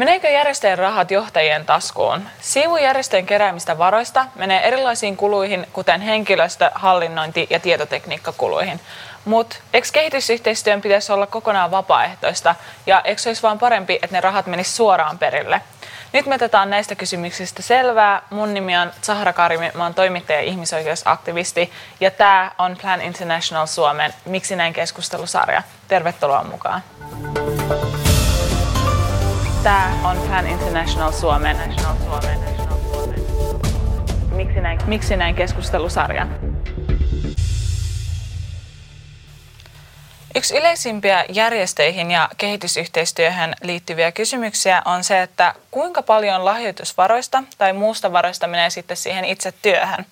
Meneekö järjestöjen rahat johtajien taskuun? Siivu järjestöjen keräämistä varoista menee erilaisiin kuluihin, kuten henkilöstö, hallinnointi ja tietotekniikkakuluihin. Mutta eikö kehitysyhteistyön pitäisi olla kokonaan vapaaehtoista ja eikö olisi vaan parempi, että ne rahat menisivät suoraan perille? Nyt me otetaan näistä kysymyksistä selvää. Mun nimi on Sahara Karimi, mä oon toimittaja ja ihmisoikeusaktivisti ja tämä on Plan International Suomen Miksi näin keskustelusarja. Tervetuloa mukaan. Tämä on Plan International Suomen Miksi näin, Miksi näin keskustelusarja. Yksi yleisimpiä järjestöihin ja kehitysyhteistyöhön liittyviä kysymyksiä on se, että kuinka paljon lahjoitusvaroista tai muusta varoista menee sitten siihen itse työhön.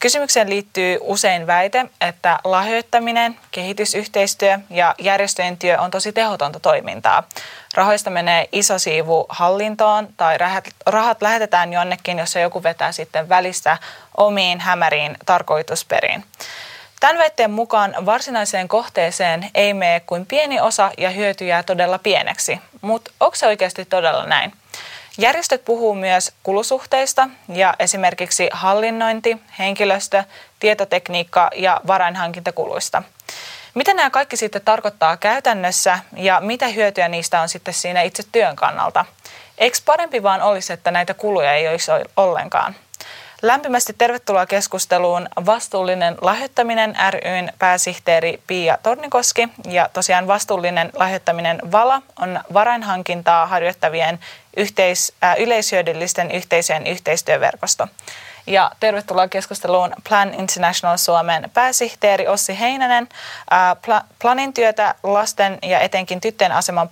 Kysymykseen liittyy usein väite, että lahjoittaminen, kehitysyhteistyö ja järjestöjen työ on tosi tehotonta toimintaa. Rahoista menee iso siivu hallintoon tai rahat lähetetään jonnekin, jossa joku vetää sitten välistä omiin hämäriin tarkoitusperiin. Tämän väitteen mukaan varsinaiseen kohteeseen ei mene kuin pieni osa ja hyöty jää todella pieneksi. Mutta onko se oikeasti todella näin? Järjestöt puhuu myös kulusuhteista ja esimerkiksi hallinnointi, henkilöstö, tietotekniikka ja varainhankintakuluista. Mitä nämä kaikki sitten tarkoittaa käytännössä ja mitä hyötyä niistä on sitten siinä itse työn kannalta? Eikö parempi vaan olisi, että näitä kuluja ei olisi ollenkaan? Lämpimästi tervetuloa keskusteluun Vastuullinen lahjoittaminen ryn pääsihteeri Pia Tornikoski. Ja tosiaan Vastuullinen lahjoittaminen VALA on varainhankintaa harjoittavien yhteis, äh, yleishyödyllisten yhteisöjen yhteistyöverkosto. Ja tervetuloa keskusteluun Plan International Suomen pääsihteeri Ossi Heinänen. Äh, Planin työtä lasten ja etenkin tyttöjen aseman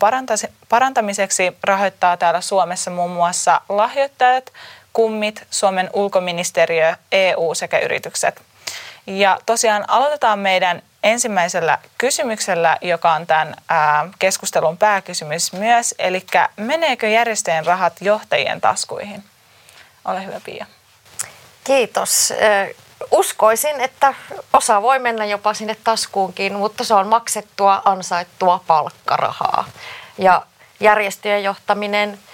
parantamiseksi rahoittaa täällä Suomessa muun muassa lahjoittajat, kummit, Suomen ulkoministeriö, EU sekä yritykset. Ja tosiaan aloitetaan meidän ensimmäisellä kysymyksellä, joka on tämän keskustelun pääkysymys myös. Eli meneekö järjestöjen rahat johtajien taskuihin? Ole hyvä Pia. Kiitos. Uskoisin, että osa voi mennä jopa sinne taskuunkin, mutta se on maksettua, ansaittua palkkarahaa. Ja järjestöjen johtaminen –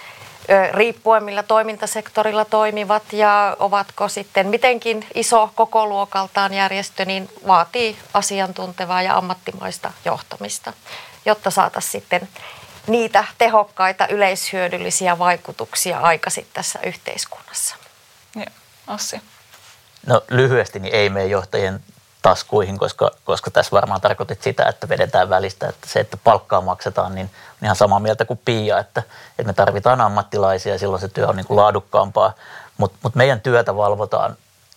riippuen millä toimintasektorilla toimivat ja ovatko sitten mitenkin iso koko luokaltaan järjestö, niin vaatii asiantuntevaa ja ammattimaista johtamista, jotta saataisiin sitten niitä tehokkaita yleishyödyllisiä vaikutuksia aikaisin tässä yhteiskunnassa. Ja, Ossi. No lyhyesti, niin ei mene johtajien taskuihin, koska, koska tässä varmaan tarkoitit sitä, että vedetään välistä, että se, että palkkaa maksetaan, niin on ihan samaa mieltä kuin Pia, että, että me tarvitaan ammattilaisia ja silloin se työ on niin kuin laadukkaampaa, mutta mut meidän työtä valvotaan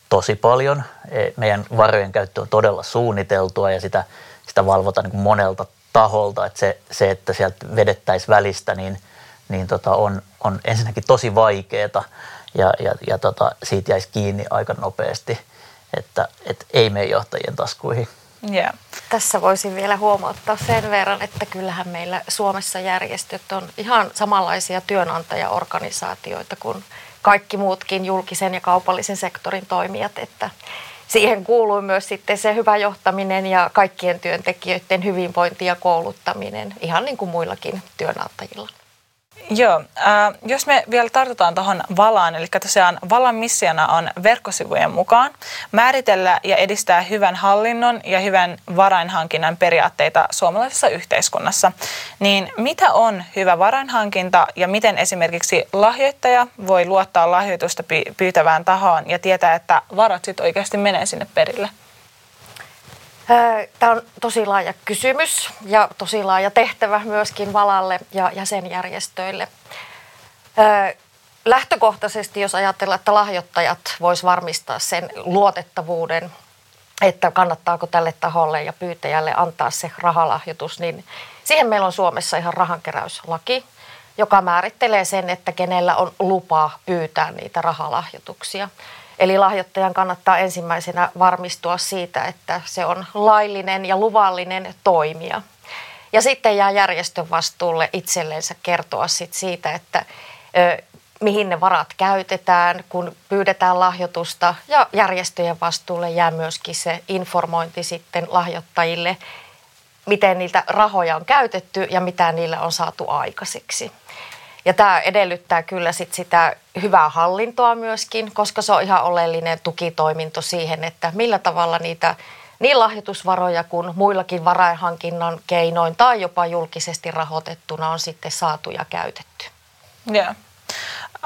tosi paljon. E, meidän varojen käyttö on todella suunniteltua ja sitä, sitä valvotaan niin kuin monelta taholta, että se, se että sieltä vedettäisiin välistä, niin, niin tota on, on ensinnäkin tosi vaikeaa ja, ja, ja tota, siitä jäisi kiinni aika nopeasti – että, että ei mene johtajien taskuihin. Yeah. Tässä voisin vielä huomauttaa sen verran, että kyllähän meillä Suomessa järjestöt on ihan samanlaisia työnantajaorganisaatioita kuin kaikki muutkin julkisen ja kaupallisen sektorin toimijat, että siihen kuuluu myös sitten se hyvä johtaminen ja kaikkien työntekijöiden hyvinvointi ja kouluttaminen, ihan niin kuin muillakin työnantajilla. Joo, äh, jos me vielä tartutaan tuohon Valaan, eli tosiaan Valan missiona on verkkosivujen mukaan määritellä ja edistää hyvän hallinnon ja hyvän varainhankinnan periaatteita suomalaisessa yhteiskunnassa. Niin mitä on hyvä varainhankinta ja miten esimerkiksi lahjoittaja voi luottaa lahjoitusta pyytävään tahoon ja tietää, että varat sitten oikeasti menee sinne perille? Tämä on tosi laaja kysymys ja tosi laaja tehtävä myöskin Valalle ja jäsenjärjestöille. Lähtökohtaisesti, jos ajatellaan, että lahjoittajat vois varmistaa sen luotettavuuden, että kannattaako tälle taholle ja pyytäjälle antaa se rahalahjoitus, niin siihen meillä on Suomessa ihan rahankeräyslaki, joka määrittelee sen, että kenellä on lupa pyytää niitä rahalahjoituksia. Eli lahjoittajan kannattaa ensimmäisenä varmistua siitä, että se on laillinen ja luvallinen toimija. Ja sitten jää järjestön vastuulle itsellensä kertoa sit siitä, että ö, mihin ne varat käytetään, kun pyydetään lahjoitusta. Ja järjestöjen vastuulle jää myöskin se informointi sitten lahjoittajille, miten niitä rahoja on käytetty ja mitä niillä on saatu aikaiseksi. Ja tämä edellyttää kyllä sit sitä hyvää hallintoa myöskin, koska se on ihan oleellinen tukitoiminto siihen, että millä tavalla niitä niin lahjoitusvaroja kuin muillakin varainhankinnan keinoin tai jopa julkisesti rahoitettuna on sitten saatu ja käytetty. Yeah.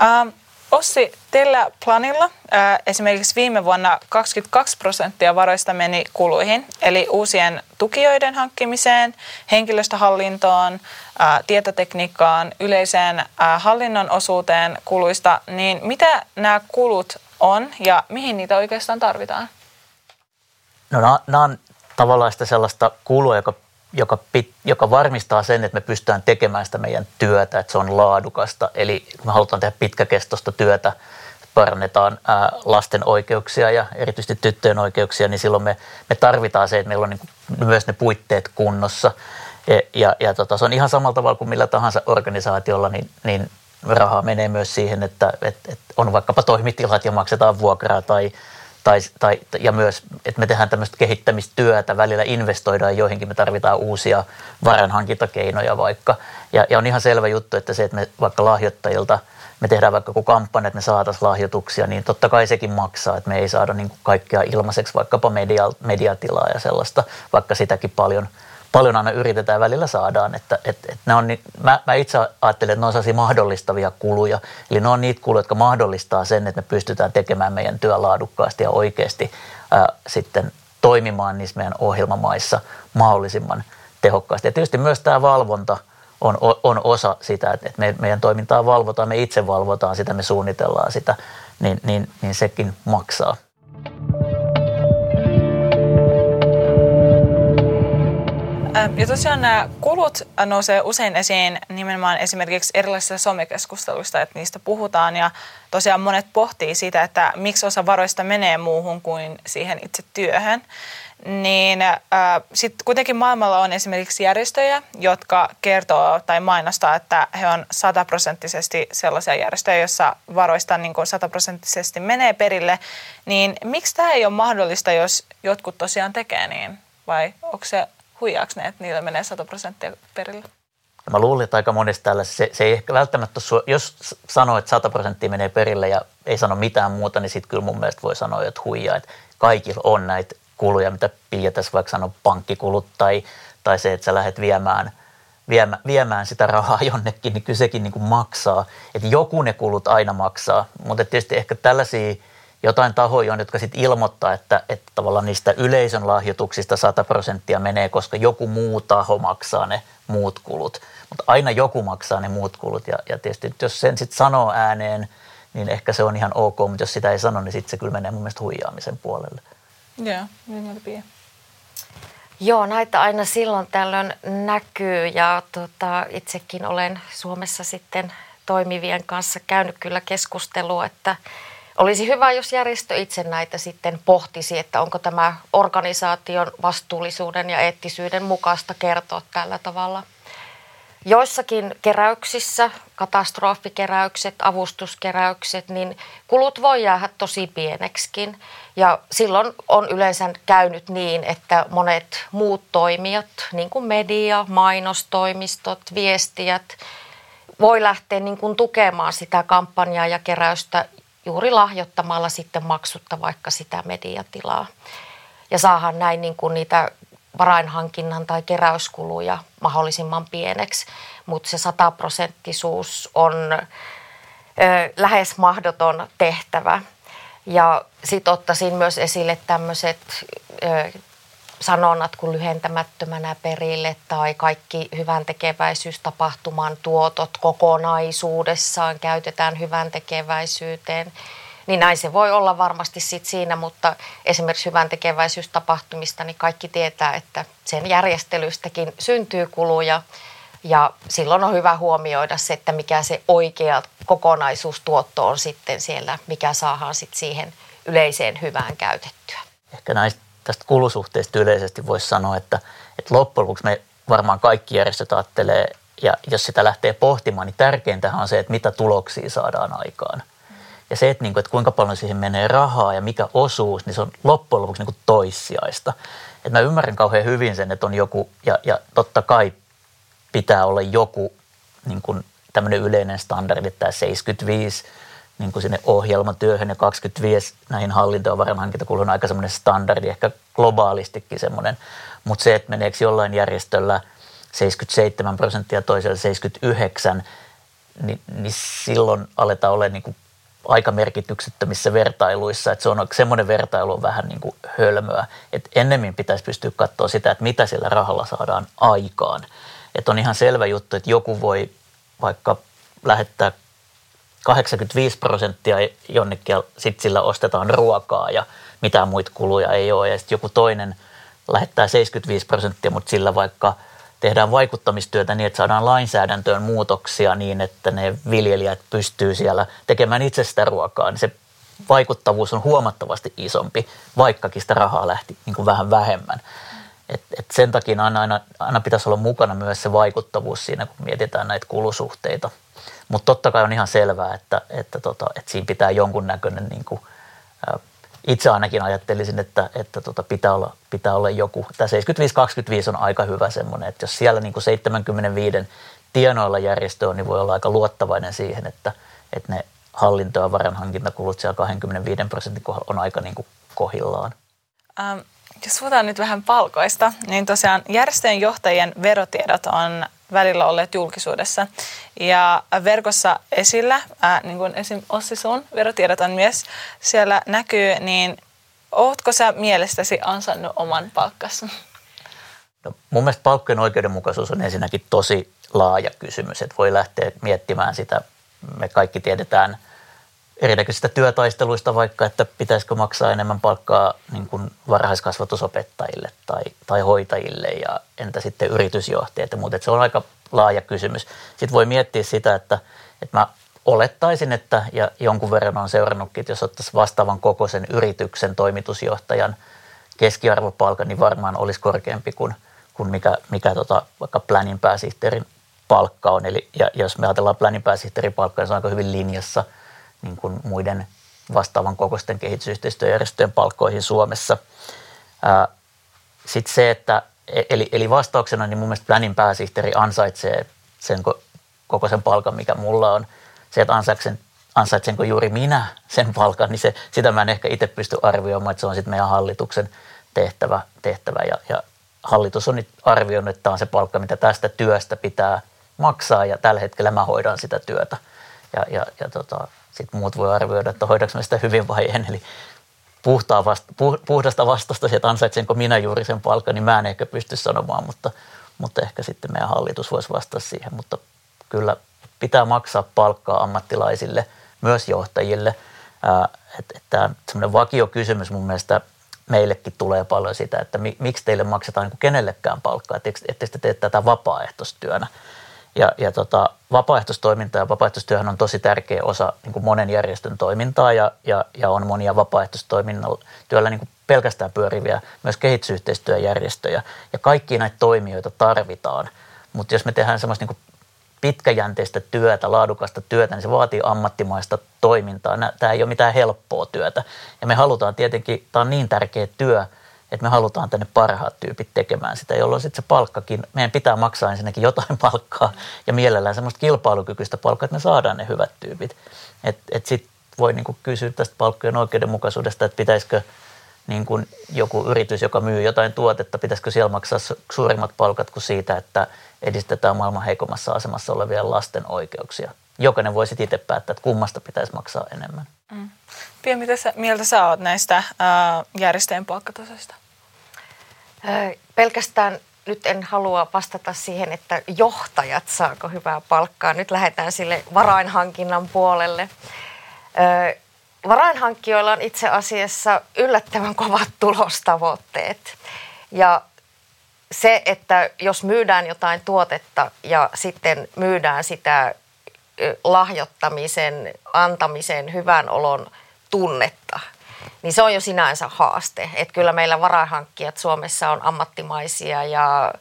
Um, Ossi, teillä planilla ää, esimerkiksi viime vuonna 22 prosenttia varoista meni kuluihin, eli uusien tukijoiden hankkimiseen, henkilöstöhallintoon, ää, tietotekniikkaan, yleiseen ää, hallinnon osuuteen kuluista, niin mitä nämä kulut on ja mihin niitä oikeastaan tarvitaan? No nämä on tavallaan sitä sellaista kulua, joka joka, pit, joka varmistaa sen, että me pystytään tekemään sitä meidän työtä, että se on laadukasta. Eli me halutaan tehdä pitkäkestoista työtä, parannetaan ää, lasten oikeuksia ja erityisesti tyttöjen oikeuksia, niin silloin me, me tarvitaan se, että meillä on niin myös ne puitteet kunnossa. Ja, ja, ja tota, se on ihan samalla tavalla kuin millä tahansa organisaatiolla, niin, niin rahaa menee myös siihen, että, että, että on vaikkapa toimitilat ja maksetaan vuokraa tai tai, tai, ja myös, että me tehdään tämmöistä kehittämistyötä, välillä investoidaan joihinkin, me tarvitaan uusia varanhankintakeinoja vaikka. Ja, ja on ihan selvä juttu, että se, että me vaikka lahjoittajilta, me tehdään vaikka joku kampanja, että me saataisiin lahjoituksia, niin totta kai sekin maksaa, että me ei saada niin kaikkea ilmaiseksi, vaikkapa media, mediatilaa ja sellaista, vaikka sitäkin paljon – paljon aina yritetään välillä saadaan. Että, et, et ne on, mä, mä itse ajattelen, että ne on sellaisia mahdollistavia kuluja. Eli ne on niitä kuluja, jotka mahdollistaa sen, että me pystytään tekemään meidän työ laadukkaasti ja oikeasti ää, sitten toimimaan niissä meidän ohjelmamaissa mahdollisimman tehokkaasti. Ja tietysti myös tämä valvonta on, on osa sitä, että me, meidän toimintaa valvotaan, me itse valvotaan sitä, me suunnitellaan sitä, niin, niin, niin sekin maksaa. Ja tosiaan nämä kulut nousee usein esiin nimenomaan esimerkiksi erilaisissa somekeskusteluissa, että niistä puhutaan ja tosiaan monet pohtii sitä, että miksi osa varoista menee muuhun kuin siihen itse työhön. Niin äh, sitten kuitenkin maailmalla on esimerkiksi järjestöjä, jotka kertoo tai mainostaa, että he on sataprosenttisesti sellaisia järjestöjä, joissa varoista niin sataprosenttisesti menee perille. Niin miksi tämä ei ole mahdollista, jos jotkut tosiaan tekee niin? Vai onko se huijaako ne, että niillä menee 100 prosenttia perille? Mä luulin, että aika monesti tällä se, se ei ehkä välttämättä, jos sanoo, että 100 prosenttia menee perille ja ei sano mitään muuta, niin sitten kyllä mun mielestä voi sanoa, että huijaa, että kaikilla on näitä kuluja, mitä Pia tässä vaikka sanoo, pankkikulut tai, tai se, että sä lähdet viemään, viemään, viemään sitä rahaa jonnekin, niin kyllä sekin niin kuin maksaa. Että joku ne kulut aina maksaa, mutta tietysti ehkä tällaisia – jotain tahoja on, jotka sitten ilmoittaa, että, että tavallaan niistä yleisön lahjoituksista 100 prosenttia menee, koska joku muu taho maksaa ne muut kulut. Mutta aina joku maksaa ne muut kulut ja, ja tietysti jos sen sitten sanoo ääneen, niin ehkä se on ihan ok, mutta jos sitä ei sano, niin sitten se kyllä menee mun mielestä huijaamisen puolelle. Joo, niin Joo, näitä aina silloin tällöin näkyy ja tota, itsekin olen Suomessa sitten toimivien kanssa käynyt kyllä keskustelua, että olisi hyvä, jos järjestö itse näitä sitten pohtisi, että onko tämä organisaation vastuullisuuden ja eettisyyden mukaista kertoa tällä tavalla. Joissakin keräyksissä, katastrofikeräykset, avustuskeräykset, niin kulut voi jäädä tosi pieneksikin. Ja silloin on yleensä käynyt niin, että monet muut toimijat, niin kuin media, mainostoimistot, viestijät, voi lähteä niin kuin tukemaan sitä kampanjaa ja keräystä juuri lahjoittamalla sitten maksutta vaikka sitä mediatilaa. Ja saahan näin niin kuin niitä varainhankinnan tai keräyskuluja mahdollisimman pieneksi, mutta se sataprosenttisuus on ö, lähes mahdoton tehtävä. Ja sitten ottaisin myös esille tämmöiset sanonnat kuin lyhentämättömänä perille tai kaikki hyvän tekeväisyystapahtuman tuotot kokonaisuudessaan käytetään hyvän tekeväisyyteen. Niin näin se voi olla varmasti sit siinä, mutta esimerkiksi hyvän tekeväisyystapahtumista niin kaikki tietää, että sen järjestelystäkin syntyy kuluja ja silloin on hyvä huomioida se, että mikä se oikea kokonaisuustuotto on sitten siellä, mikä saadaan sitten siihen yleiseen hyvään käytettyä. Ehkä näistä tästä kulusuhteesta yleisesti voisi sanoa, että, että loppujen lopuksi me varmaan kaikki järjestöt ajattelee, ja jos sitä lähtee pohtimaan, niin tärkeintä on se, että mitä tuloksia saadaan aikaan. Ja se, että, niin kuin, että kuinka paljon siihen menee rahaa ja mikä osuus, niin se on loppujen lopuksi niin kuin toissijaista. Että mä ymmärrän kauhean hyvin sen, että on joku, ja, ja totta kai pitää olla joku niin kuin tämmöinen yleinen standardi, tämä 75 niin kuin sinne ohjelmatyöhön ja 25 näihin hallinto- ja varainhankintakuluihin on aika semmoinen standardi, ehkä globaalistikin semmoinen. Mutta se, että meneekö jollain järjestöllä 77 prosenttia, toisella 79, niin, niin silloin aletaan olla niin kuin aika merkityksettömissä vertailuissa, että se on semmoinen vertailu on vähän niin kuin hölmöä, että ennemmin pitäisi pystyä katsoa sitä, että mitä sillä rahalla saadaan aikaan. Että on ihan selvä juttu, että joku voi vaikka lähettää 85 prosenttia jonnekin ja sitten sillä ostetaan ruokaa ja mitään muita kuluja ei ole. Ja sitten joku toinen lähettää 75 prosenttia, mutta sillä vaikka tehdään vaikuttamistyötä niin, että saadaan lainsäädäntöön muutoksia niin, että ne viljelijät pystyy siellä tekemään itse sitä ruokaa, niin se vaikuttavuus on huomattavasti isompi, vaikkakin sitä rahaa lähti niin kuin vähän vähemmän. Et, et sen takia aina, aina, aina pitäisi olla mukana myös se vaikuttavuus siinä, kun mietitään näitä kulusuhteita – mutta totta kai on ihan selvää, että, että, tota, että siinä pitää jonkunnäköinen, niin kuin, itse ainakin ajattelisin, että, että tota, pitää, olla, pitää olla joku. Tämä 75-25 on aika hyvä semmoinen, että jos siellä niin kuin 75 tienoilla järjestö on, niin voi olla aika luottavainen siihen, että, että ne hallinto- ja varanhankintakulut siellä 25 prosentin kohdalla on aika niin kuin kohillaan. Ähm, jos puhutaan nyt vähän palkoista, niin tosiaan järjestöjen johtajien verotiedot on välillä olleet julkisuudessa. Ja verkossa esillä, ää, niin kuin esim. Ossi sun verotiedot on myös siellä näkyy, niin ootko sä mielestäsi ansainnut oman palkkasi? No, mun mielestä palkkojen oikeudenmukaisuus on ensinnäkin tosi laaja kysymys, että voi lähteä miettimään sitä. Me kaikki tiedetään – erinäköisistä työtaisteluista vaikka, että pitäisikö maksaa enemmän palkkaa niin kuin varhaiskasvatusopettajille tai, tai hoitajille ja entä sitten yritysjohtajat ja. Että se on aika laaja kysymys. Sitten voi miettiä sitä, että, että mä olettaisin, että ja jonkun verran on seurannutkin, että jos ottaisiin vastaavan kokoisen yrityksen toimitusjohtajan keskiarvopalkan, niin varmaan olisi korkeampi kuin, kuin mikä, mikä tota, vaikka Planin pääsihteerin palkka on. Eli ja jos me ajatellaan Planin pääsihteerin palkkaa, niin se on aika hyvin linjassa – niin kuin muiden vastaavan kokoisten kehitysyhteistyöjärjestöjen palkkoihin Suomessa. Sitten se, että e, eli, eli vastauksena niin mun mielestä Planin pääsihteeri ansaitsee sen koko sen palkan, mikä mulla on. Se, että ansaitsen, ansaitsenko juuri minä sen palkan, niin se, sitä mä en ehkä itse pysty arvioimaan, että se on sitten meidän hallituksen tehtävä, tehtävä ja, ja hallitus on nyt arvioinut, että tämä on se palkka, mitä tästä työstä pitää maksaa ja tällä hetkellä mä hoidan sitä työtä. Ja, ja, ja tota, sitten muut voi arvioida, että hoidaanko sitä hyvin vai en. Eli puhtaa vasta, puhdasta vastasta, että ansaitsenko minä juuri sen palkan, niin mä en ehkä pysty sanomaan, mutta, mutta ehkä sitten meidän hallitus voisi vastata siihen. Mutta kyllä pitää maksaa palkkaa ammattilaisille, myös johtajille. Tämä semmoinen vakiokysymys mun mielestä meillekin tulee paljon sitä, että miksi teille maksetaan niin kenellekään palkkaa, että te tee tätä vapaaehtoistyönä. Ja, ja tota, vapaaehtoistoiminta ja vapaaehtoistyöhän on tosi tärkeä osa niin kuin monen järjestön toimintaa ja, ja, ja on monia vapaaehtoistyöllä niin kuin pelkästään pyöriviä myös kehitysyhteistyöjärjestöjä. Ja kaikki näitä toimijoita tarvitaan, mutta jos me tehdään semmoista niin pitkäjänteistä työtä, laadukasta työtä, niin se vaatii ammattimaista toimintaa. Tämä ei ole mitään helppoa työtä. Ja me halutaan tietenkin, tämä on niin tärkeä työ, että me halutaan tänne parhaat tyypit tekemään sitä, jolloin sitten se palkkakin, meidän pitää maksaa ensinnäkin jotain palkkaa ja mielellään semmoista kilpailukykyistä palkkaa, että me saadaan ne hyvät tyypit. Että et, sitten voi niinku kysyä tästä palkkojen oikeudenmukaisuudesta, että pitäisikö niin kuin joku yritys, joka myy jotain tuotetta, pitäisikö siellä maksaa suurimmat palkat kuin siitä, että edistetään maailman heikommassa asemassa olevien lasten oikeuksia. Jokainen voisi itse päättää, että kummasta pitäisi maksaa enemmän. Mm. Pia, mitä sä, mieltä sä oot näistä ää, järjestöjen palkkatasoista? Pelkästään nyt en halua vastata siihen, että johtajat saako hyvää palkkaa. Nyt lähdetään sille varainhankinnan puolelle. Varainhankkijoilla on itse asiassa yllättävän kovat tulostavoitteet. Ja se, että jos myydään jotain tuotetta ja sitten myydään sitä lahjoittamisen, antamisen, hyvän olon tunnetta, niin se on jo sinänsä haaste. Että kyllä meillä varainhankkijat Suomessa on ammattimaisia ja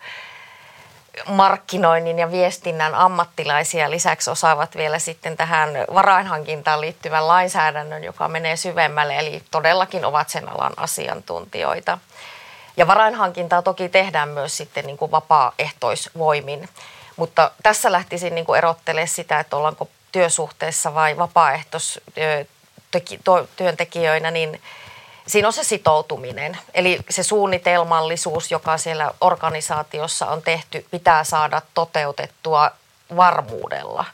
markkinoinnin ja viestinnän ammattilaisia. Lisäksi osaavat vielä sitten tähän varainhankintaan liittyvän lainsäädännön, joka menee syvemmälle, eli todellakin ovat sen alan asiantuntijoita. Ja varainhankintaa toki tehdään myös sitten niin kuin vapaaehtoisvoimin. Mutta tässä lähtisin niin kuin erottelemaan sitä, että ollaanko työsuhteessa vai vapaaehtoistyöntekijöinä, niin siinä on se sitoutuminen. Eli se suunnitelmallisuus, joka siellä organisaatiossa on tehty, pitää saada toteutettua varmuudella.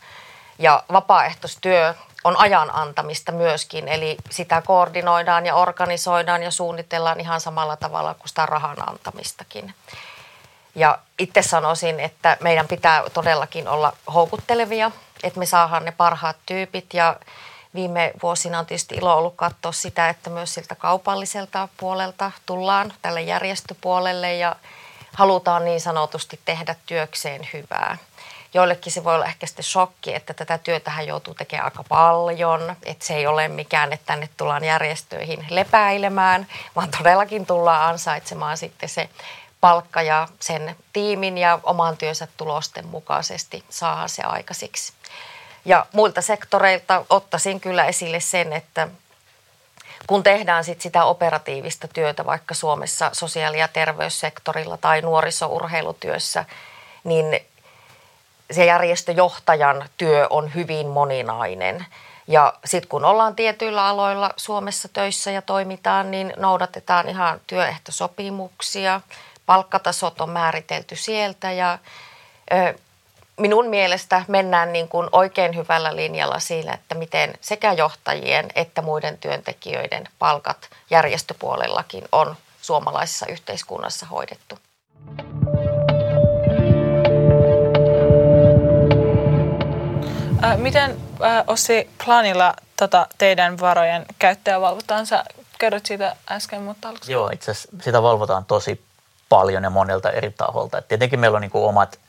Ja vapaaehtoistyö on ajan antamista myöskin, eli sitä koordinoidaan ja organisoidaan ja suunnitellaan ihan samalla tavalla kuin sitä rahan antamistakin. Ja itse sanoisin, että meidän pitää todellakin olla houkuttelevia, että me saadaan ne parhaat tyypit ja viime vuosina on tietysti ilo ollut katsoa sitä, että myös siltä kaupalliselta puolelta tullaan tälle järjestöpuolelle ja halutaan niin sanotusti tehdä työkseen hyvää. Joillekin se voi olla ehkä sitten shokki, että tätä työtähän joutuu tekemään aika paljon, että se ei ole mikään, että tänne tullaan järjestöihin lepäilemään, vaan todellakin tullaan ansaitsemaan sitten se palkka ja sen tiimin ja oman työnsä tulosten mukaisesti saa se aikaisiksi. Ja muilta sektoreilta ottaisin kyllä esille sen, että kun tehdään sit sitä operatiivista työtä vaikka Suomessa sosiaali- ja terveyssektorilla tai nuorisourheilutyössä, niin se järjestöjohtajan työ on hyvin moninainen. Ja sitten kun ollaan tietyillä aloilla Suomessa töissä ja toimitaan, niin noudatetaan ihan työehtosopimuksia. Palkkatasot on määritelty sieltä ja ö, minun mielestä mennään niin kuin oikein hyvällä linjalla siinä, että miten sekä johtajien että muiden työntekijöiden palkat järjestöpuolellakin on suomalaisessa yhteiskunnassa hoidettu. Miten Ossi Planilla tota, teidän varojen käyttöä valvotaan? Sä kerrot siitä äsken, mutta aluksi. Joo, itse asiassa sitä valvotaan tosi paljon ja monelta eri taholta. Et tietenkin meillä on niin kuin omat,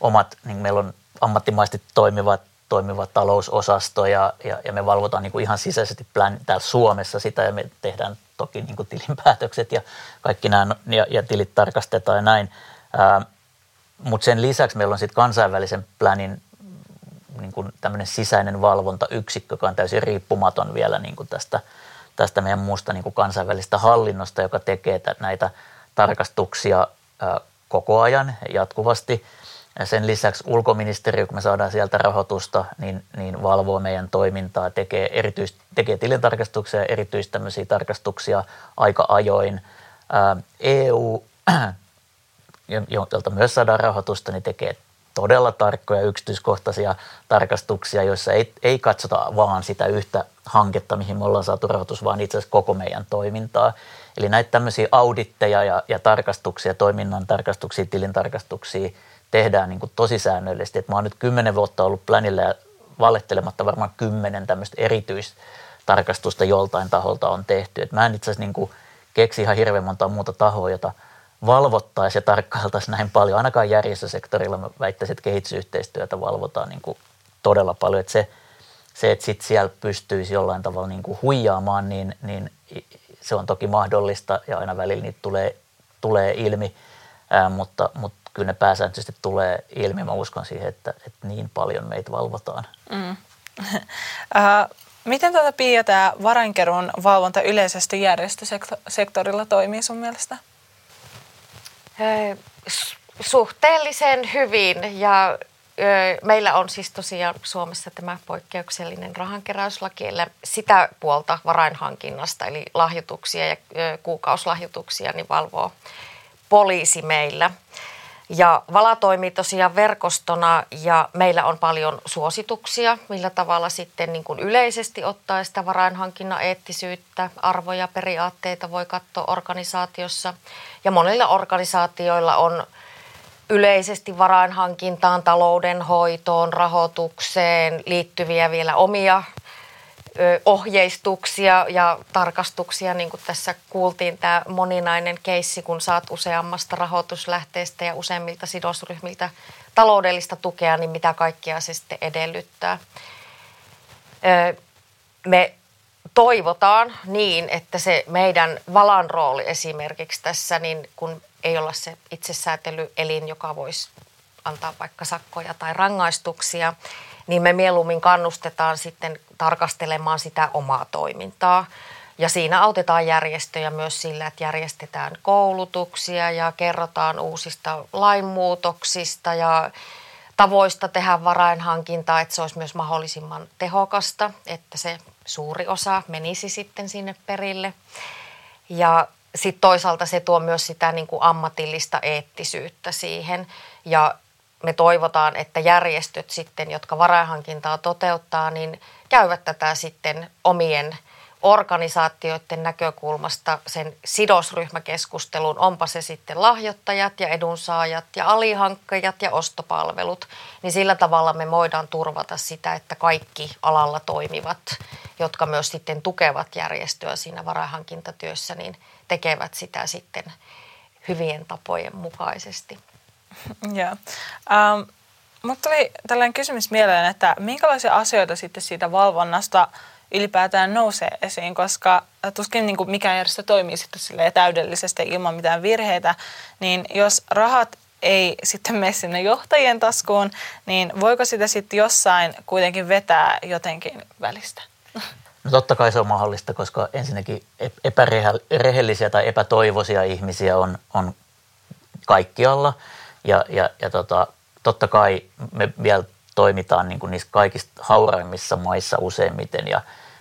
omat niin meillä on ammattimaisesti toimivat toimiva talousosasto ja, ja, ja me valvotaan niin kuin ihan sisäisesti plan, täällä Suomessa sitä ja me tehdään toki niin kuin tilinpäätökset ja kaikki nämä ja, ja tilit tarkastetaan ja näin. Mutta sen lisäksi meillä on sitten kansainvälisen planin niin kuin tämmöinen sisäinen valvontayksikkö, joka on täysin riippumaton vielä niin kuin tästä, tästä meidän muusta niin kuin kansainvälistä hallinnosta, joka tekee näitä tarkastuksia koko ajan jatkuvasti. Ja sen lisäksi ulkoministeriö, kun me saadaan sieltä rahoitusta, niin, niin valvoo meidän toimintaa, tekee, erityis, tekee tilintarkastuksia ja tarkastuksia aika ajoin. EU, jolta myös saadaan rahoitusta, niin tekee todella tarkkoja yksityiskohtaisia tarkastuksia, joissa ei, ei katsota vaan sitä yhtä hanketta, mihin me ollaan saatu rahoitus, vaan itse asiassa koko meidän toimintaa. Eli näitä tämmöisiä auditteja ja, ja tarkastuksia, toiminnan tarkastuksia, tilintarkastuksia tehdään niin kuin tosi säännöllisesti. Et mä oon nyt kymmenen vuotta ollut planilla ja vallettelematta varmaan kymmenen tämmöistä erityistarkastusta joltain taholta on tehty. Et mä en itse asiassa niin keksi ihan hirveän monta muuta tahoa, jota – valvottaisiin ja tarkkailtaisiin näin paljon. Ainakaan järjestösektorilla mä väittäisin, että kehitysyhteistyötä valvotaan niin kuin todella paljon. Että se, se, että sit siellä pystyisi jollain tavalla niin kuin huijaamaan, niin, niin se on toki mahdollista ja aina välillä niitä tulee, tulee ilmi, ää, mutta, mutta kyllä ne pääsääntöisesti tulee ilmi. Mä uskon siihen, että, että niin paljon meitä valvotaan. Mm. Miten tuota Pia tämä varainkerun valvonta yleisesti järjestösektorilla toimii sun mielestä? Suhteellisen hyvin ja meillä on siis tosiaan Suomessa tämä poikkeuksellinen rahankeräyslaki, eli sitä puolta varainhankinnasta, eli lahjoituksia ja kuukauslahjoituksia, niin valvoo poliisi meillä. Ja Vala toimii tosiaan verkostona ja meillä on paljon suosituksia, millä tavalla sitten niin kuin yleisesti ottaa sitä varainhankinnan eettisyyttä, arvoja, periaatteita voi katsoa organisaatiossa. Ja monilla organisaatioilla on yleisesti varainhankintaan, taloudenhoitoon, rahoitukseen liittyviä vielä omia ohjeistuksia ja tarkastuksia, niin kuin tässä kuultiin, tämä moninainen keissi, kun saat useammasta rahoituslähteestä ja useimmilta sidosryhmiltä taloudellista tukea, niin mitä kaikkea se sitten edellyttää. Me toivotaan niin, että se meidän valan rooli esimerkiksi tässä, niin kun ei olla se itsesäätelyelin, joka voisi antaa vaikka sakkoja tai rangaistuksia, niin me mieluummin kannustetaan sitten tarkastelemaan sitä omaa toimintaa. Ja siinä autetaan järjestöjä myös sillä, että järjestetään koulutuksia ja kerrotaan uusista lainmuutoksista ja tavoista tehdä varainhankintaa, että se olisi myös mahdollisimman tehokasta, että se suuri osa menisi sitten sinne perille. Ja sitten toisaalta se tuo myös sitä niin kuin ammatillista eettisyyttä siihen ja me toivotaan, että järjestöt sitten, jotka varainhankintaa toteuttaa, niin käyvät tätä sitten omien organisaatioiden näkökulmasta sen sidosryhmäkeskustelun, onpa se sitten lahjoittajat ja edunsaajat ja alihankkajat ja ostopalvelut, niin sillä tavalla me voidaan turvata sitä, että kaikki alalla toimivat, jotka myös sitten tukevat järjestöä siinä varainhankintatyössä, niin tekevät sitä sitten hyvien tapojen mukaisesti. Joo. Um, mutta tuli tällainen kysymys mieleen, että minkälaisia asioita sitten siitä valvonnasta ylipäätään nousee esiin, koska tuskin niin kuin mikään järjestö toimii sitten täydellisesti ilman mitään virheitä, niin jos rahat ei sitten mene sinne johtajien taskuun, niin voiko sitä sitten jossain kuitenkin vetää jotenkin välistä? No totta kai se on mahdollista, koska ensinnäkin epärehellisiä tai epätoivoisia ihmisiä on, on kaikkialla. Ja, ja, ja tota, totta kai me vielä toimitaan niin kuin niissä kaikista hauraimmissa maissa useimmiten ja,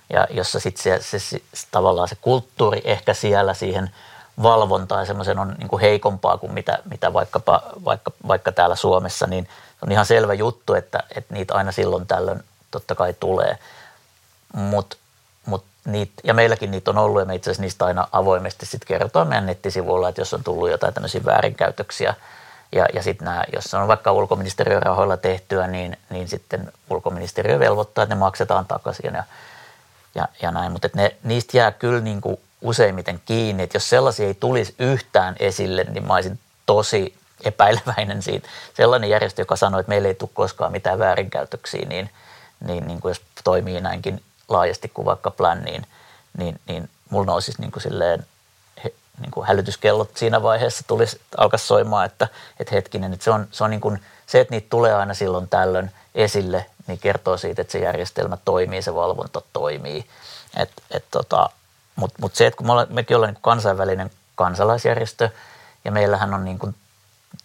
ja jossa sitten se, se, se, tavallaan se kulttuuri ehkä siellä siihen valvontaan semmoisen on niin kuin heikompaa kuin mitä, mitä vaikkapa, vaikka, vaikka täällä Suomessa, niin on ihan selvä juttu, että, että niitä aina silloin tällöin totta kai tulee. Mutta mut niitä, ja meilläkin niitä on ollut ja me itse asiassa niistä aina avoimesti sitten kerrotaan meidän nettisivuilla, että jos on tullut jotain tämmöisiä väärinkäytöksiä – ja, ja sitten nämä, jos on vaikka ulkoministeriön rahoilla tehtyä, niin, niin sitten ulkoministeriö velvoittaa, että ne maksetaan takaisin ja, ja, ja näin. Mutta ne, niistä jää kyllä niin kuin useimmiten kiinni, että jos sellaisia ei tulisi yhtään esille, niin mä olisin tosi epäileväinen siitä. Sellainen järjestö, joka sanoo, että meillä ei tule koskaan mitään väärinkäytöksiä, niin, niin, niin kuin jos toimii näinkin laajasti kuin vaikka plan, niin, niin, niin mulla nousisi niin kuin silleen – niin kuin hälytyskellot siinä vaiheessa tulisi alkaa soimaan, että, että hetkinen, että se on, se on niin kuin, se, että niitä tulee aina silloin tällöin esille, niin kertoo siitä, että se järjestelmä toimii, se valvonta toimii. Et, et tota, Mutta mut se, että kun me ollaan, mekin ollaan niin kansainvälinen kansalaisjärjestö ja meillähän on niin kuin,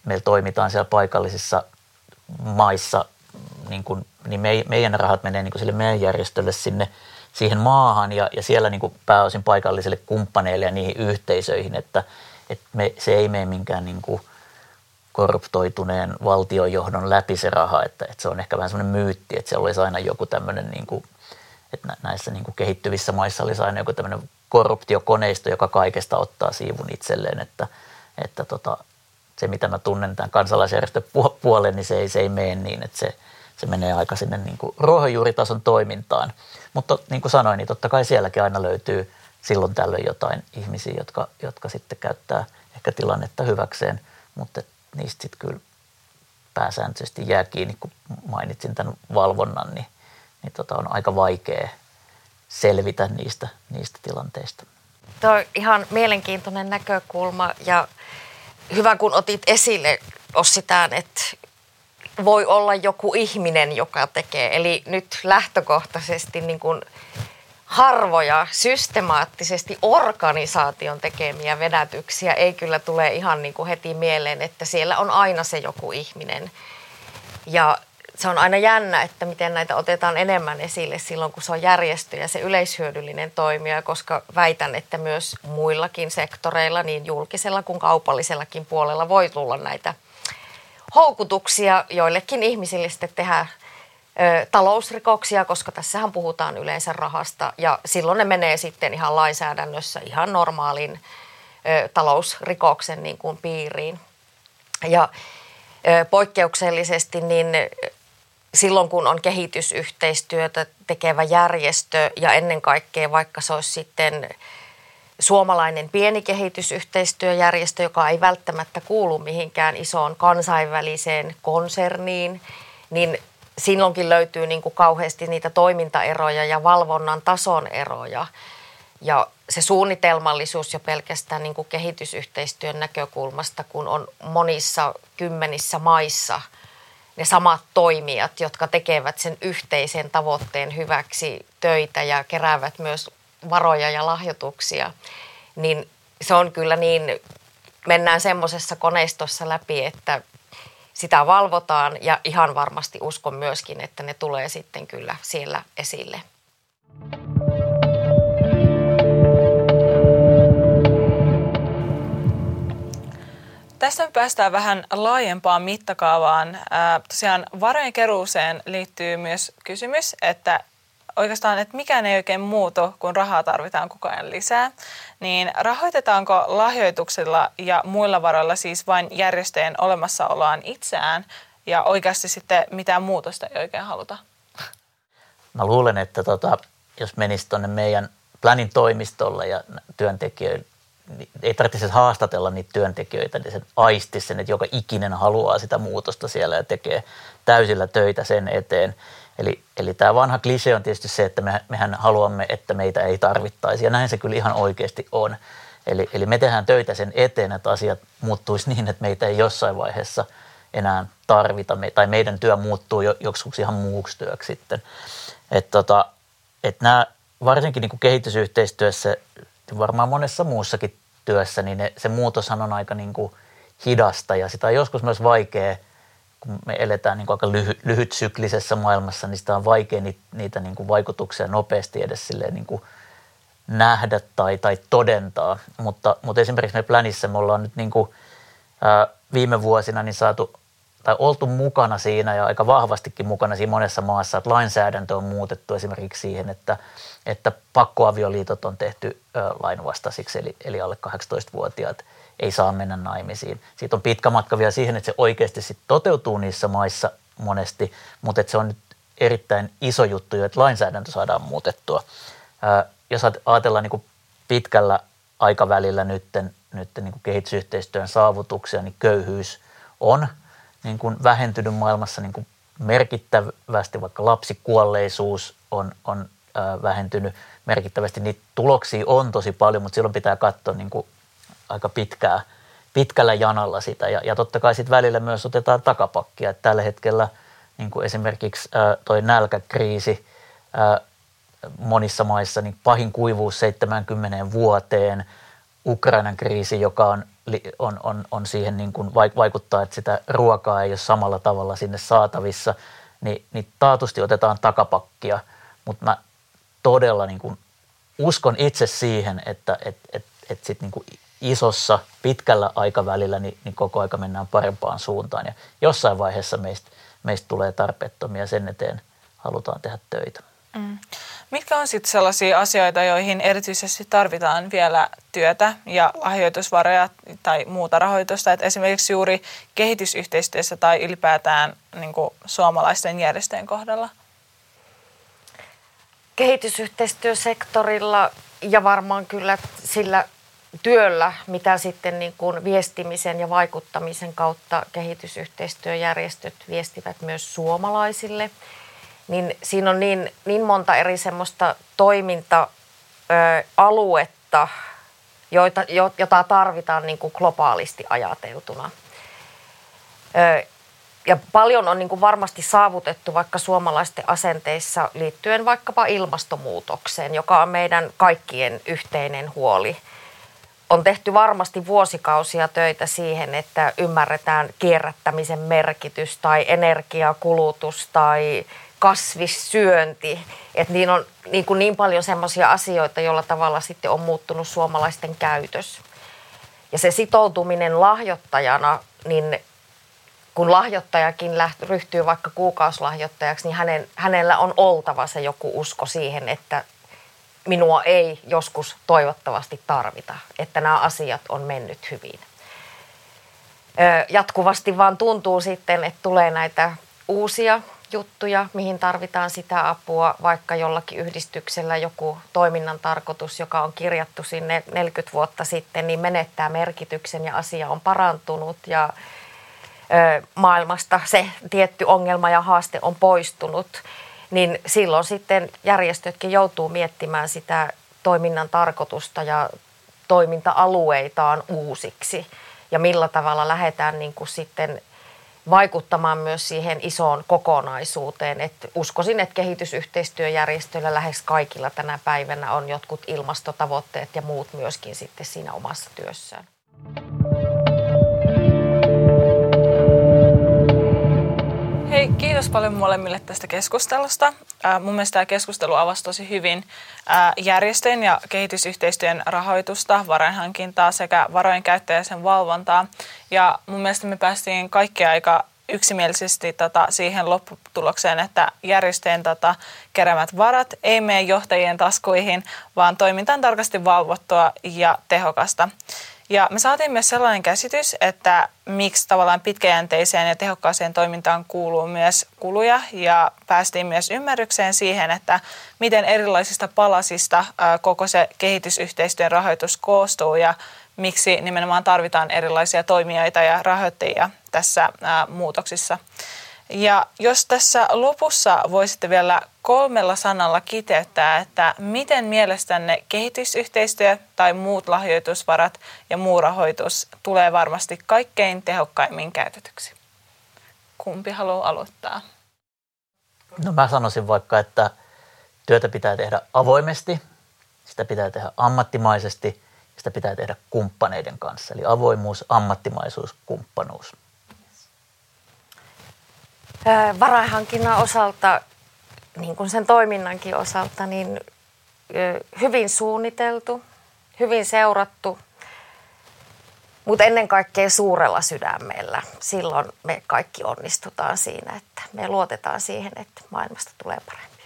meillä toimitaan siellä paikallisissa maissa, niin, kuin, niin me, meidän rahat menee niin kuin sille meidän järjestölle sinne – siihen maahan ja, ja siellä niin kuin pääosin paikallisille kumppaneille ja niihin yhteisöihin, että, että me, se ei mene minkään niin kuin korruptoituneen valtiojohdon läpi se raha, että, että se on ehkä vähän semmoinen myytti, että siellä olisi aina joku tämmöinen, niin kuin, että näissä niin kuin kehittyvissä maissa olisi aina joku tämmöinen korruptiokoneisto, joka kaikesta ottaa siivun itselleen, että, että tota, se mitä mä tunnen tämän kansalaisjärjestön puolen, niin se ei, se ei mene niin, että se, se menee aika sinne niin kuin ruohonjuuritason toimintaan. Mutta niin kuin sanoin, niin totta kai sielläkin aina löytyy silloin tällöin jotain ihmisiä, jotka, jotka sitten käyttää ehkä tilannetta hyväkseen, mutta niistä sitten kyllä pääsääntöisesti jää kiinni, kun mainitsin tämän valvonnan, niin, niin tota on aika vaikea selvitä niistä, niistä tilanteista. Tuo on ihan mielenkiintoinen näkökulma ja hyvä kun otit esille Ossitään, että voi olla joku ihminen, joka tekee. Eli nyt lähtökohtaisesti niin kuin harvoja systemaattisesti organisaation tekemiä vedätyksiä ei kyllä tule ihan niin kuin heti mieleen, että siellä on aina se joku ihminen. Ja se on aina jännä, että miten näitä otetaan enemmän esille silloin, kun se on järjestö ja se yleishyödyllinen toimija, koska väitän, että myös muillakin sektoreilla, niin julkisella kuin kaupallisellakin puolella voi tulla näitä houkutuksia joillekin ihmisille sitten tehdä ö, talousrikoksia, koska tässähän puhutaan yleensä rahasta ja silloin ne menee sitten ihan lainsäädännössä ihan normaalin ö, talousrikoksen niin kuin piiriin. Ja ö, poikkeuksellisesti niin silloin kun on kehitysyhteistyötä tekevä järjestö ja ennen kaikkea vaikka se olisi sitten suomalainen pieni kehitysyhteistyöjärjestö, joka ei välttämättä kuulu mihinkään isoon kansainväliseen konserniin, niin silloinkin löytyy niin kuin kauheasti niitä toimintaeroja ja valvonnan tason eroja. Ja se suunnitelmallisuus jo pelkästään niin kuin kehitysyhteistyön näkökulmasta, kun on monissa kymmenissä maissa ne samat toimijat, jotka tekevät sen yhteisen tavoitteen hyväksi töitä ja keräävät myös varoja ja lahjoituksia, niin se on kyllä niin, mennään semmoisessa koneistossa läpi, että sitä valvotaan ja ihan varmasti uskon myöskin, että ne tulee sitten kyllä siellä esille. Tästä me päästään vähän laajempaan mittakaavaan. tosiaan varojen keruuseen liittyy myös kysymys, että oikeastaan, että mikään ei oikein muutu, kun rahaa tarvitaan koko ajan lisää. Niin rahoitetaanko lahjoituksilla ja muilla varoilla siis vain järjestöjen olemassaoloaan itseään ja oikeasti sitten mitään muutosta ei oikein haluta? Mä luulen, että tota, jos menisi tuonne meidän Planin toimistolle ja työntekijöille, niin ei tarvitse haastatella niitä työntekijöitä, niin sen aisti sen, että joka ikinen haluaa sitä muutosta siellä ja tekee täysillä töitä sen eteen. Eli, eli tämä vanha klise on tietysti se, että me, mehän haluamme, että meitä ei tarvittaisi ja näin se kyllä ihan oikeasti on. Eli, eli me tehdään töitä sen eteen, että asiat muuttuisi niin, että meitä ei jossain vaiheessa enää tarvita tai meidän työ muuttuu jo, joksikuksi ihan muuksi työksi sitten. Että tota, et nämä varsinkin niin kuin kehitysyhteistyössä, varmaan monessa muussakin työssä, niin ne, se muutoshan on aika niin kuin hidasta ja sitä on joskus myös vaikea, kun me eletään niin kuin aika lyhy, lyhytsyklisessä maailmassa, niin sitä on vaikea niitä, niitä niin kuin vaikutuksia nopeasti edes silleen niin kuin nähdä tai, tai todentaa. Mutta, mutta esimerkiksi me Plänissa me ollaan nyt niin kuin, ää, viime vuosina niin saatu tai oltu mukana siinä ja aika vahvastikin mukana siinä monessa maassa, että lainsäädäntö on muutettu esimerkiksi siihen, että, että pakkoavioliitot on tehty lainvastaisiksi, eli, eli alle 18-vuotiaat ei saa mennä naimisiin. Siitä on pitkä matka vielä siihen, että se oikeasti sit toteutuu niissä maissa monesti, mutta että se on nyt erittäin iso juttu että lainsäädäntö saadaan muutettua. Jos ajatellaan niin kuin pitkällä aikavälillä nytten, nytten niin kuin kehitysyhteistyön saavutuksia, niin köyhyys on – niin kuin vähentynyt maailmassa niin kuin merkittävästi, vaikka lapsikuolleisuus on, on vähentynyt merkittävästi. Niitä tuloksia on tosi paljon, mutta silloin pitää katsoa niin kuin aika pitkää, pitkällä janalla sitä. Ja, ja totta kai sitten välillä myös otetaan takapakkia. Että tällä hetkellä niin kuin esimerkiksi toi nälkäkriisi ää, monissa maissa, niin pahin kuivuus 70 vuoteen, Ukrainan kriisi, joka on on, on, on siihen niin kuin vaikuttaa, että sitä ruokaa ei ole samalla tavalla sinne saatavissa, niin, niin taatusti otetaan takapakkia, mutta mä todella niin kuin uskon itse siihen, että et, et, et sit niin kuin isossa, pitkällä aikavälillä niin, niin koko aika mennään parempaan suuntaan ja jossain vaiheessa meistä, meistä tulee tarpeettomia sen eteen halutaan tehdä töitä. Mm. Mitkä on sitten sellaisia asioita, joihin erityisesti tarvitaan vielä työtä ja lahjoitusvaroja tai muuta rahoitusta? Et esimerkiksi juuri kehitysyhteistyössä tai ylipäätään niin suomalaisten järjestöjen kohdalla? Kehitysyhteistyösektorilla ja varmaan kyllä sillä työllä, mitä sitten niin kuin viestimisen ja vaikuttamisen kautta kehitysyhteistyöjärjestöt viestivät myös suomalaisille – niin siinä on niin, niin monta eri semmoista toiminta-aluetta, joita, jota tarvitaan niin kuin globaalisti ajateltuna. Ja paljon on niin kuin varmasti saavutettu vaikka suomalaisten asenteissa liittyen vaikkapa ilmastonmuutokseen, joka on meidän kaikkien yhteinen huoli. On tehty varmasti vuosikausia töitä siihen, että ymmärretään kierrättämisen merkitys tai energiakulutus tai kasvissyönti. Että niin on niin, kuin niin paljon semmoisia asioita, joilla tavalla sitten on muuttunut suomalaisten käytös. Ja se sitoutuminen lahjoittajana, niin kun lahjoittajakin läht, ryhtyy vaikka kuukauslahjoittajaksi, niin hänen, hänellä on oltava se joku usko siihen, että minua ei joskus toivottavasti tarvita, että nämä asiat on mennyt hyvin. Jatkuvasti vaan tuntuu sitten, että tulee näitä uusia juttuja, mihin tarvitaan sitä apua, vaikka jollakin yhdistyksellä joku toiminnan tarkoitus, joka on kirjattu sinne 40 vuotta sitten, niin menettää merkityksen ja asia on parantunut ja maailmasta se tietty ongelma ja haaste on poistunut, niin silloin sitten järjestötkin joutuu miettimään sitä toiminnan tarkoitusta ja toiminta-alueitaan uusiksi ja millä tavalla lähdetään niin kuin sitten – vaikuttamaan myös siihen isoon kokonaisuuteen. Et uskoisin, että kehitysyhteistyöjärjestöillä lähes kaikilla tänä päivänä on jotkut ilmastotavoitteet ja muut myöskin sitten siinä omassa työssään. Hei, kiitos paljon molemmille tästä keskustelusta. Äh, mun mielestä tämä keskustelu avasi tosi hyvin äh, järjestöjen ja kehitysyhteistyön rahoitusta, varainhankintaa sekä varojen käyttöä ja sen valvontaa. Ja mun mielestä me päästiin kaikki aika yksimielisesti tota, siihen lopputulokseen, että järjestöjen tota, keräämät varat ei mene johtajien taskuihin, vaan toiminta on tarkasti valvottua ja tehokasta. Ja me saatiin myös sellainen käsitys, että miksi tavallaan pitkäjänteiseen ja tehokkaaseen toimintaan kuuluu myös kuluja ja päästiin myös ymmärrykseen siihen, että miten erilaisista palasista koko se kehitysyhteistyön rahoitus koostuu ja miksi nimenomaan tarvitaan erilaisia toimijoita ja rahoittajia tässä muutoksissa. Ja jos tässä lopussa voisitte vielä kolmella sanalla kiteyttää, että miten mielestänne kehitysyhteistyö tai muut lahjoitusvarat ja muu rahoitus tulee varmasti kaikkein tehokkaimmin käytetyksi? Kumpi haluaa aloittaa? No mä sanoisin vaikka, että työtä pitää tehdä avoimesti, sitä pitää tehdä ammattimaisesti, sitä pitää tehdä kumppaneiden kanssa. Eli avoimuus, ammattimaisuus, kumppanuus. Varainhankinnan osalta, niin kuin sen toiminnankin osalta, niin hyvin suunniteltu, hyvin seurattu, mutta ennen kaikkea suurella sydämellä. Silloin me kaikki onnistutaan siinä, että me luotetaan siihen, että maailmasta tulee parempi.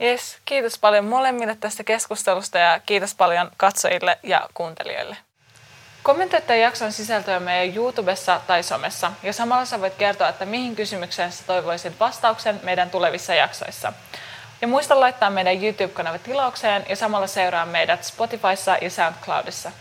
Yes, kiitos paljon molemmille tästä keskustelusta ja kiitos paljon katsojille ja kuuntelijoille. Kommentoi tämän jakson sisältöä meidän YouTubessa tai somessa ja samalla sä voit kertoa, että mihin kysymykseen sä toivoisit vastauksen meidän tulevissa jaksoissa. Ja muista laittaa meidän YouTube-kanava tilaukseen ja samalla seuraa meidät Spotifyssa ja SoundCloudissa.